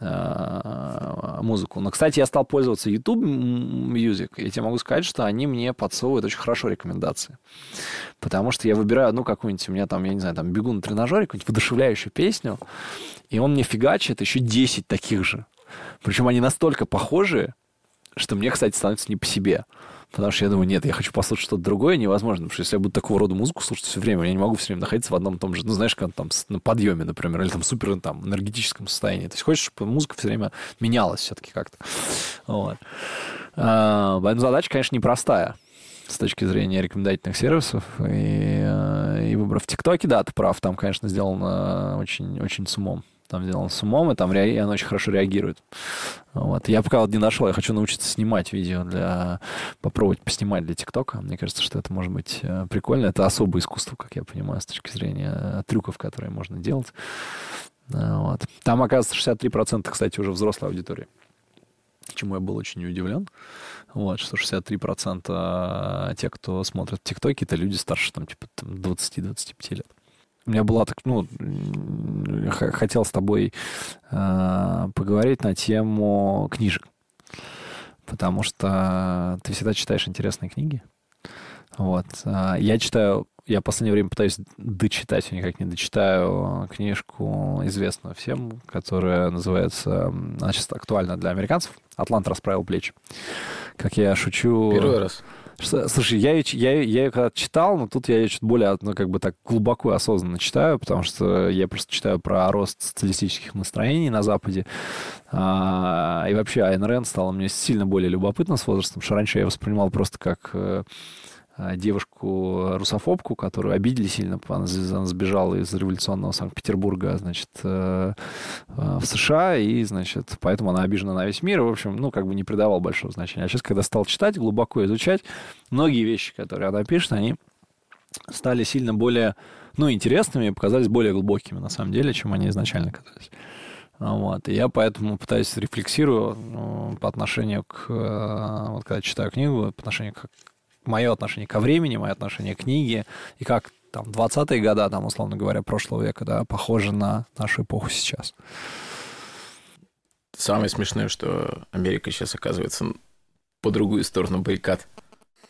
музыку. Но, кстати, я стал пользоваться YouTube Music, и я тебе могу сказать, что они мне подсовывают очень хорошо рекомендации. Потому что я выбираю одну какую-нибудь, у меня там, я не знаю, там бегу на тренажере, какую-нибудь воодушевляющую песню, и он мне фигачит еще 10 таких же. Причем они настолько похожи, что мне, кстати, становится не по себе. Потому что я думаю, нет, я хочу послушать что-то другое, невозможно. Потому что если я буду такого рода музыку слушать все время, я не могу все время находиться в одном и том же, ну, знаешь, как там на подъеме, например, или там супер там энергетическом состоянии. То есть хочешь, чтобы музыка все время менялась все-таки как-то. Вот. А, поэтому задача, конечно, непростая с точки зрения рекомендательных сервисов. И, э, и выбрав ТикТоке, да, ты прав, там, конечно, сделано очень, очень с умом там сделан с умом, и там ре... и оно очень хорошо реагирует. Вот. Я пока вот не нашел, я хочу научиться снимать видео для... Попробовать поснимать для ТикТока. Мне кажется, что это может быть э, прикольно. Это особое искусство, как я понимаю, с точки зрения э, трюков, которые можно делать. Э, вот. Там, оказывается, 63%, кстати, уже взрослой аудитории. Чему я был очень удивлен. Вот, что 63% тех, кто смотрит ТикТоки, это люди старше, там, типа, там, 20-25 лет. У меня была так, ну, хотел с тобой э, поговорить на тему книжек. Потому что ты всегда читаешь интересные книги. Вот. А, я читаю, я в последнее время пытаюсь дочитать, я никак не дочитаю книжку, известную всем, которая называется, она сейчас актуальна для американцев, «Атлант расправил плечи». Как я шучу... Первый раз. Слушай, я ее, я, я ее когда читал, но тут я ее чуть более, ну, как бы так глубоко и осознанно читаю, потому что я просто читаю про рост социалистических настроений на Западе. А, и вообще Айн Рэнд стала мне сильно более любопытно с возрастом, что раньше я воспринимал просто как Э, девушку-русофобку, которую обидели сильно. Она сбежала из революционного Санкт-Петербурга, значит, э, э, в США, и, значит, поэтому она обижена на весь мир. В общем, ну, как бы не придавал большого значения. А сейчас, когда стал читать, глубоко изучать, многие вещи, которые она пишет, они стали сильно более, ну, интересными и показались более глубокими, на самом деле, чем они изначально казались. Вот. И я поэтому пытаюсь рефлексирую ну, по отношению к... Вот когда читаю книгу, по отношению к мое отношение ко времени, мое отношение к книге, и как там 20-е годы, там, условно говоря, прошлого века, да, похоже на нашу эпоху сейчас. Самое смешное, что Америка сейчас оказывается по другую сторону баррикад.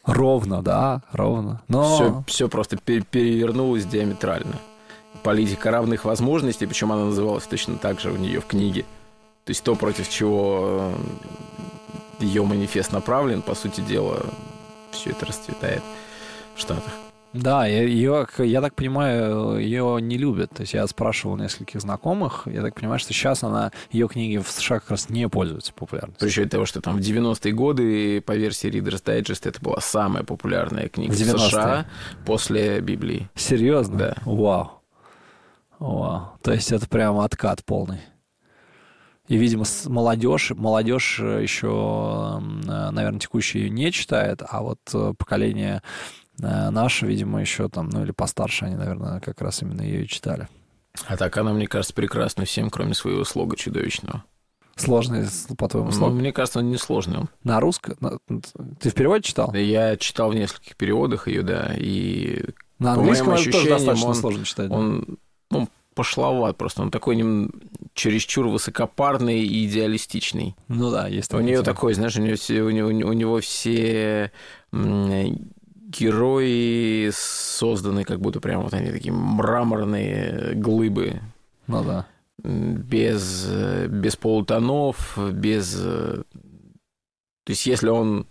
Ровно, да, ровно. Но... Все, все просто перевернулось диаметрально. Политика равных возможностей, причем она называлась точно так же у нее в книге. То есть то, против чего э, ее манифест направлен, по сути дела, все это расцветает в Штатах. Да, ее, я так понимаю, ее не любят. То есть я спрашивал нескольких знакомых, я так понимаю, что сейчас она, ее книги в США как раз не пользуются популярностью. Причем того, что там в 90-е годы по версии Reader's Digest это была самая популярная книга в, в США после Библии. Серьезно? Да. Вау. Вау. То есть это прямо откат полный. И, видимо, молодежь, молодежь еще, наверное, текущие не читает, а вот э, поколение э, наше, видимо, еще там, ну или постарше, они, наверное, как раз именно ее и читали. А так она, мне кажется, прекрасна всем, кроме своего слога чудовищного. Сложный, по-твоему, слог? Ну, мне кажется, он не сложный. На русском? Ты в переводе читал? Я читал в нескольких переводах ее, да, и на английском это тоже достаточно он, сложно читать. Да? Он, ну, пошловат просто. Он такой нем, чересчур высокопарный и идеалистичный. Ну да, есть. У нее такой, знаешь, у, нее у, него, у него все герои созданы как будто прям вот они такие мраморные глыбы. Ну да. Без, без полутонов, без... То есть если он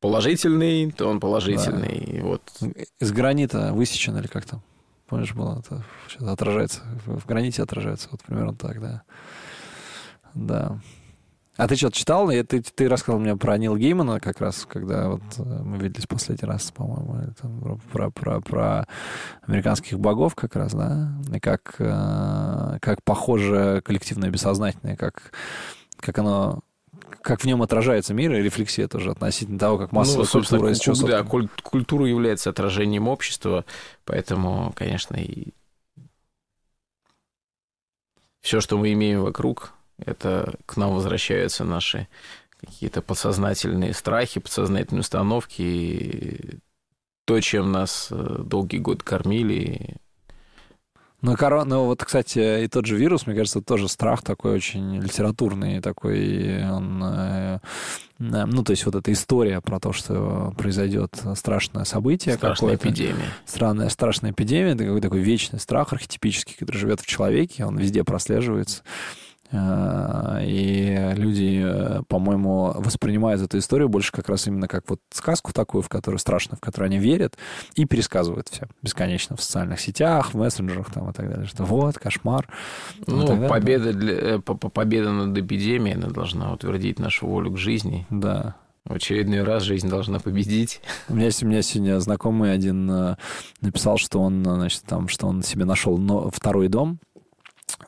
положительный, то он положительный. Да. Вот. Из гранита высечен или как там? Помнишь, было это отражается, в граните отражается, вот примерно так, да. Да. А ты что-то читал? Я, ты, ты рассказал мне про Нил Геймана как раз, когда вот э, мы виделись последний раз, по-моему, там, про, про, про американских богов как раз, да? И как, э, как похоже коллективное бессознательное, как, как оно как в нем отражается мир и рефлексия тоже относительно того, как массовая ну, культура из чего Да, культура является отражением общества, поэтому, конечно, и все, что мы имеем вокруг, это к нам возвращаются наши какие-то подсознательные страхи, подсознательные установки, и то, чем нас э, долгий год кормили, ну, корона, ну, вот, кстати, и тот же вирус, мне кажется, тоже страх такой очень литературный, такой, он, э, ну, то есть вот эта история про то, что произойдет страшное событие. Страшная эпидемия. Странная, страшная эпидемия, это какой-то такой вечный страх архетипический, который живет в человеке, он везде прослеживается. Э, и люди, э, по-моему, воспринимают эту историю больше как раз именно как вот сказку такую, в которую страшно, в которую они верят, и пересказывают все бесконечно в социальных сетях, в мессенджерах там и так далее, что вот, кошмар. Ну, победа, для, победа над эпидемией, она должна утвердить нашу волю к жизни. Да. В очередной раз жизнь должна победить. У меня, у меня сегодня знакомый один э, написал, что он, значит, там, что он себе нашел второй дом, э,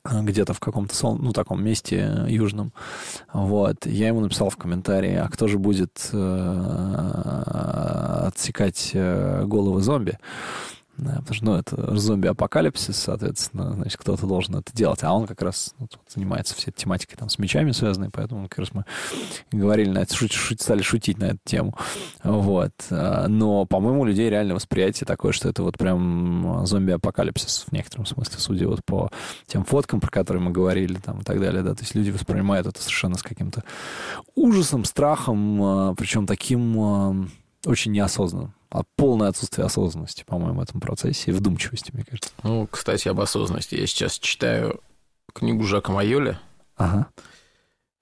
где-то в каком-то ну, таком месте южном. Вот. Я ему написал в комментарии, а кто же будет э, отсекать э, головы зомби? Да, потому что, ну, это зомби-апокалипсис, соответственно, значит, кто-то должен это делать. А он как раз ну, занимается всей тематикой там с мечами связанной, поэтому как раз мы говорили на это, шут, шут, стали шутить на эту тему. Вот. А, но, по-моему, у людей реально восприятие такое, что это вот прям зомби-апокалипсис в некотором смысле, судя вот по тем фоткам, про которые мы говорили там и так далее, да, то есть люди воспринимают это совершенно с каким-то ужасом, страхом, а, причем таким а, очень неосознанным полное отсутствие осознанности, по-моему, в этом процессе и вдумчивости, мне кажется. Ну, кстати, об осознанности. Я сейчас читаю книгу Жака Майоля. Ага.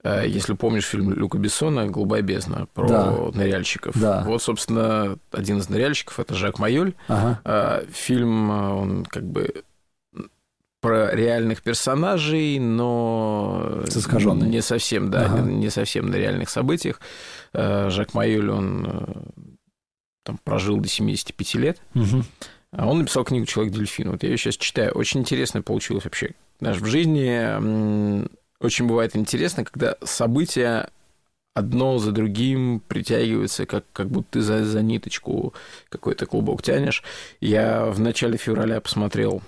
Э, если помнишь фильм Люка Бессона «Голубая бездна» про да. ныряльщиков. Да. Вот, собственно, один из ныряльщиков – это Жак Майоль. Ага. Э, фильм, э, он как бы про реальных персонажей, но Искаженный. не совсем, да, ага. не совсем на реальных событиях. Жак Майоль, он там, прожил до 75 лет. Угу. Он написал книгу «Человек-дельфин». Вот я ее сейчас читаю. Очень интересно получилось вообще. Знаешь, в жизни очень бывает интересно, когда события одно за другим притягиваются, как, как будто ты за, за ниточку какой-то клубок тянешь. Я в начале февраля посмотрел,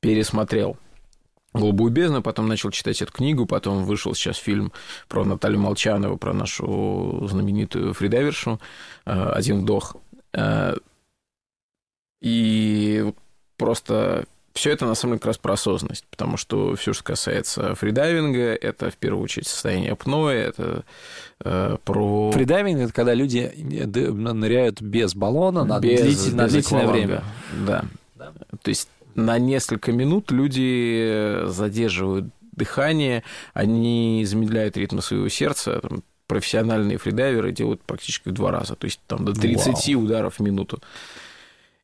пересмотрел «Голубую бездну», потом начал читать эту книгу, потом вышел сейчас фильм про Наталью Молчанову, про нашу знаменитую фридайвершу «Один вдох». Э, и просто все это на самом деле как раз про осознанность, потому что все, что касается фридайвинга, это в первую очередь состояние апноэ, это э, про... Фридайвинг – это когда люди ныряют без баллона на, без, длительное, на длительное время. Да. да. То есть на несколько минут люди задерживают дыхание, они замедляют ритм своего сердца, там, профессиональные фридайверы делают практически в два раза, то есть там до 30 Вау. ударов в минуту.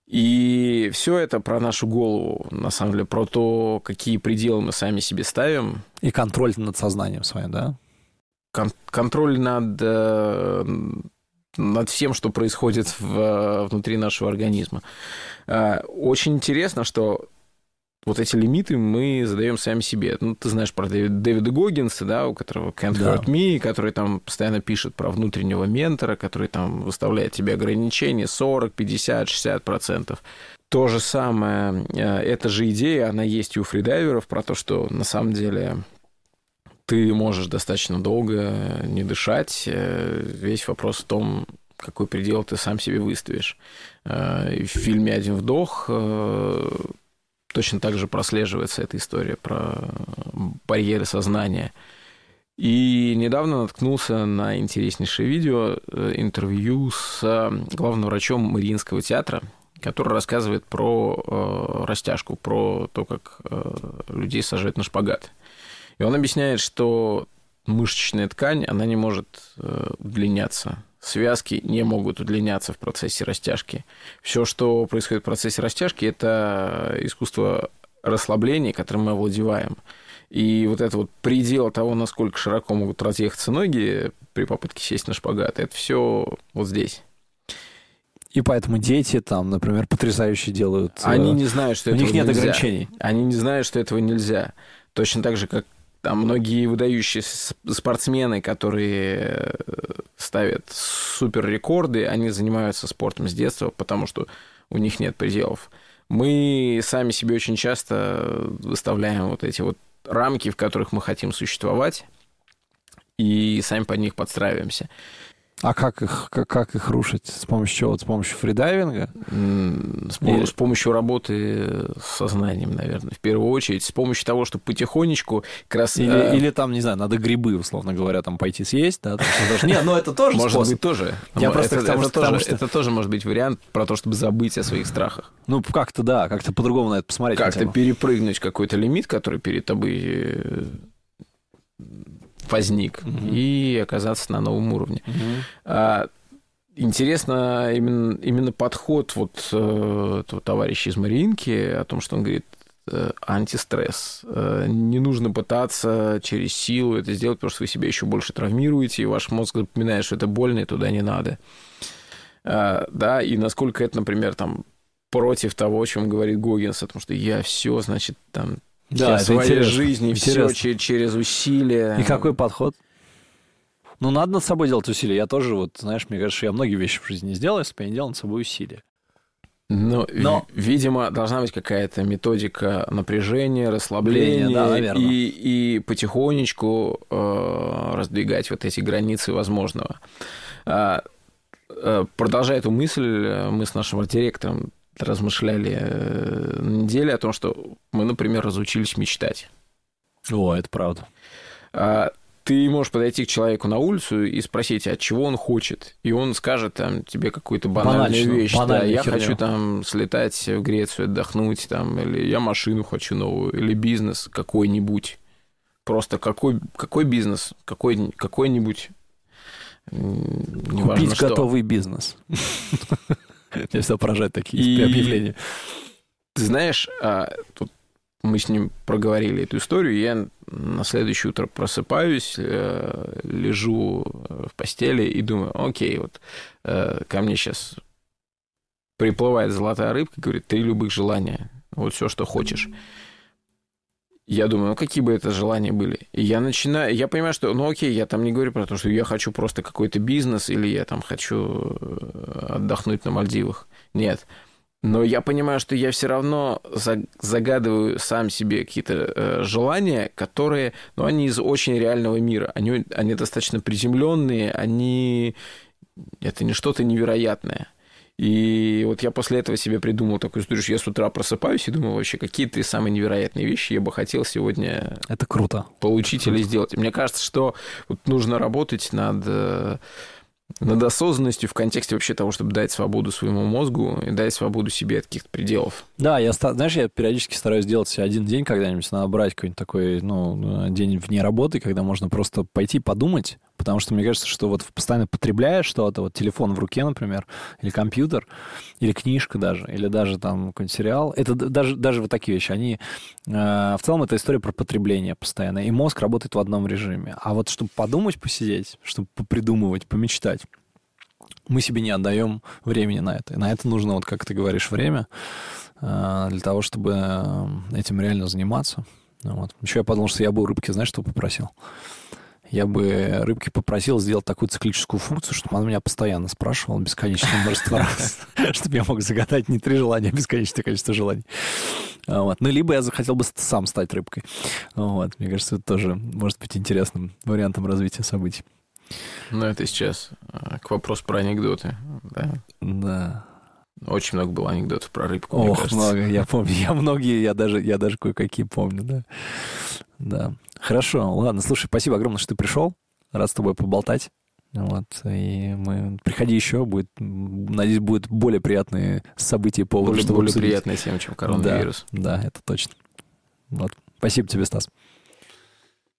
И все это про нашу голову, на самом деле, про то, какие пределы мы сами себе ставим. И контроль над сознанием своим, да? Кон- контроль над, э, над всем, что происходит в, внутри нашего организма. Э, очень интересно, что вот эти лимиты мы задаем сами себе. Ну, ты знаешь про Дэвида Гоггинса, да, у которого Can't да. Hurt Me, который там постоянно пишет про внутреннего ментора, который там выставляет тебе ограничения 40, 50, 60 процентов. То же самое, э, эта же идея, она есть и у фридайверов про то, что на самом деле ты можешь достаточно долго не дышать. Э, весь вопрос в том, какой предел ты сам себе выставишь. Э, в фильме «Один вдох» точно так же прослеживается эта история про барьеры сознания. И недавно наткнулся на интереснейшее видео, э, интервью с э, главным врачом Мариинского театра, который рассказывает про э, растяжку, про то, как э, людей сажают на шпагат. И он объясняет, что мышечная ткань, она не может э, удлиняться связки не могут удлиняться в процессе растяжки. Все, что происходит в процессе растяжки, это искусство расслабления, которым мы овладеваем. И вот это вот предел того, насколько широко могут разъехаться ноги при попытке сесть на шпагат, это все вот здесь. И поэтому дети там, например, потрясающе делают. Они э, не знают, что у этого них нет нельзя. ограничений. Они не знают, что этого нельзя. Точно так же, как там многие выдающиеся спортсмены, которые э, ставят супер рекорды, они занимаются спортом с детства, потому что у них нет пределов. Мы сами себе очень часто выставляем вот эти вот рамки, в которых мы хотим существовать, и сами под них подстраиваемся. А как их, как, как их рушить? С помощью чего? С помощью фридайвинга? С, Или... с помощью работы с сознанием, наверное, в первую очередь. С помощью того, чтобы потихонечку как раз... Или, э... или там, не знаю, надо грибы, условно говоря, там пойти съесть, да? Не, ну это тоже Может способ. быть, тоже. Я просто это, это, тоже, что... это тоже может быть вариант про то, чтобы забыть о своих страхах. Ну, как-то да, как-то по-другому на это посмотреть. Как-то перепрыгнуть какой-то лимит, который перед тобой э, возник, угу. и оказаться на новом уровне. Угу. Интересно именно, именно подход вот э, этого товарища из Мариинки о том, что он говорит, э, антистресс. Э, не нужно пытаться через силу это сделать, потому что вы себя еще больше травмируете, и ваш мозг запоминает, что это больно, и туда не надо. Да, и насколько это, например, там против того, о чем говорит Гогинс, о том, что я все, значит, там да, своей интересно. жизни, все через, через усилия. И какой подход? Ну, надо над собой делать усилия. Я тоже, вот, знаешь, мне кажется, я многие вещи в жизни не сделаю, если бы я не делал над собой усилия. Ну, Но, видимо, должна быть какая-то методика напряжения, расслабления да, и, и потихонечку э, раздвигать вот эти границы возможного. А, э, продолжая эту мысль, мы с нашим директором размышляли э, на неделе о том, что мы, например, разучились мечтать. О, это правда. А, ты можешь подойти к человеку на улицу и спросить, от чего он хочет. И он скажет там, тебе какую-то банальную Банальную, вещь. Да, я херню. хочу там слетать в Грецию, отдохнуть, там, или я машину хочу новую, или бизнес какой-нибудь. Просто какой, какой бизнес, какой, какой-нибудь. Купить готовый бизнес. Меня всегда поражают такие объявления. Ты знаешь, а, тут мы с ним проговорили эту историю, я на следующее утро просыпаюсь, э, лежу в постели и думаю, окей, вот э, ко мне сейчас приплывает золотая рыбка, говорит, три любых желания, вот все, что хочешь. Я думаю, ну какие бы это желания были? И я начинаю, я понимаю, что, ну окей, я там не говорю про то, что я хочу просто какой-то бизнес или я там хочу э, отдохнуть на Мальдивах. Нет. Но я понимаю, что я все равно загадываю сам себе какие-то э, желания, которые, ну, они из очень реального мира. Они, они достаточно приземленные, они... Это не что-то невероятное. И вот я после этого себе придумал такую историю, что я с утра просыпаюсь и думаю, вообще, какие три самые невероятные вещи я бы хотел сегодня... Это круто. Получить Это или сделать. мне кажется, что вот нужно работать над э, над осознанностью в контексте вообще того, чтобы дать свободу своему мозгу и дать свободу себе от каких-то пределов. Да, я, знаешь, я периодически стараюсь сделать себе один день когда-нибудь, надо брать какой-нибудь такой, ну, день вне работы, когда можно просто пойти подумать, потому что мне кажется, что вот постоянно потребляя что-то, вот телефон в руке, например, или компьютер, или книжка даже, или даже там какой-нибудь сериал, это даже, даже вот такие вещи, они... Э, в целом это история про потребление постоянно, и мозг работает в одном режиме. А вот чтобы подумать, посидеть, чтобы попридумывать, помечтать, мы себе не отдаем времени на это. И на это нужно, вот как ты говоришь, время э, для того, чтобы э, этим реально заниматься. Вот. Еще я подумал, что я бы у рыбки, знаешь, что попросил? Я бы рыбки попросил сделать такую циклическую функцию, чтобы она меня постоянно спрашивала бесконечное множество раз, чтобы я мог загадать не три желания, а бесконечное количество желаний. Вот. Ну, либо я захотел бы сам стать рыбкой. Вот. Мне кажется, это тоже может быть интересным вариантом развития событий. Ну, это сейчас а, к вопросу про анекдоты. Да. Да. Очень много было анекдотов про рыбку. Ох, много. Я помню. Я многие, я даже, я даже кое-какие помню, да. Да. Хорошо. Ладно, слушай, спасибо огромное, что ты пришел. Рад с тобой поболтать. Вот, и мы... Приходи еще, будет, надеюсь, будут более приятные события повода, более, чтобы более приятная тема, чем коронавирус. Да, да, это точно. Вот. Спасибо тебе, Стас.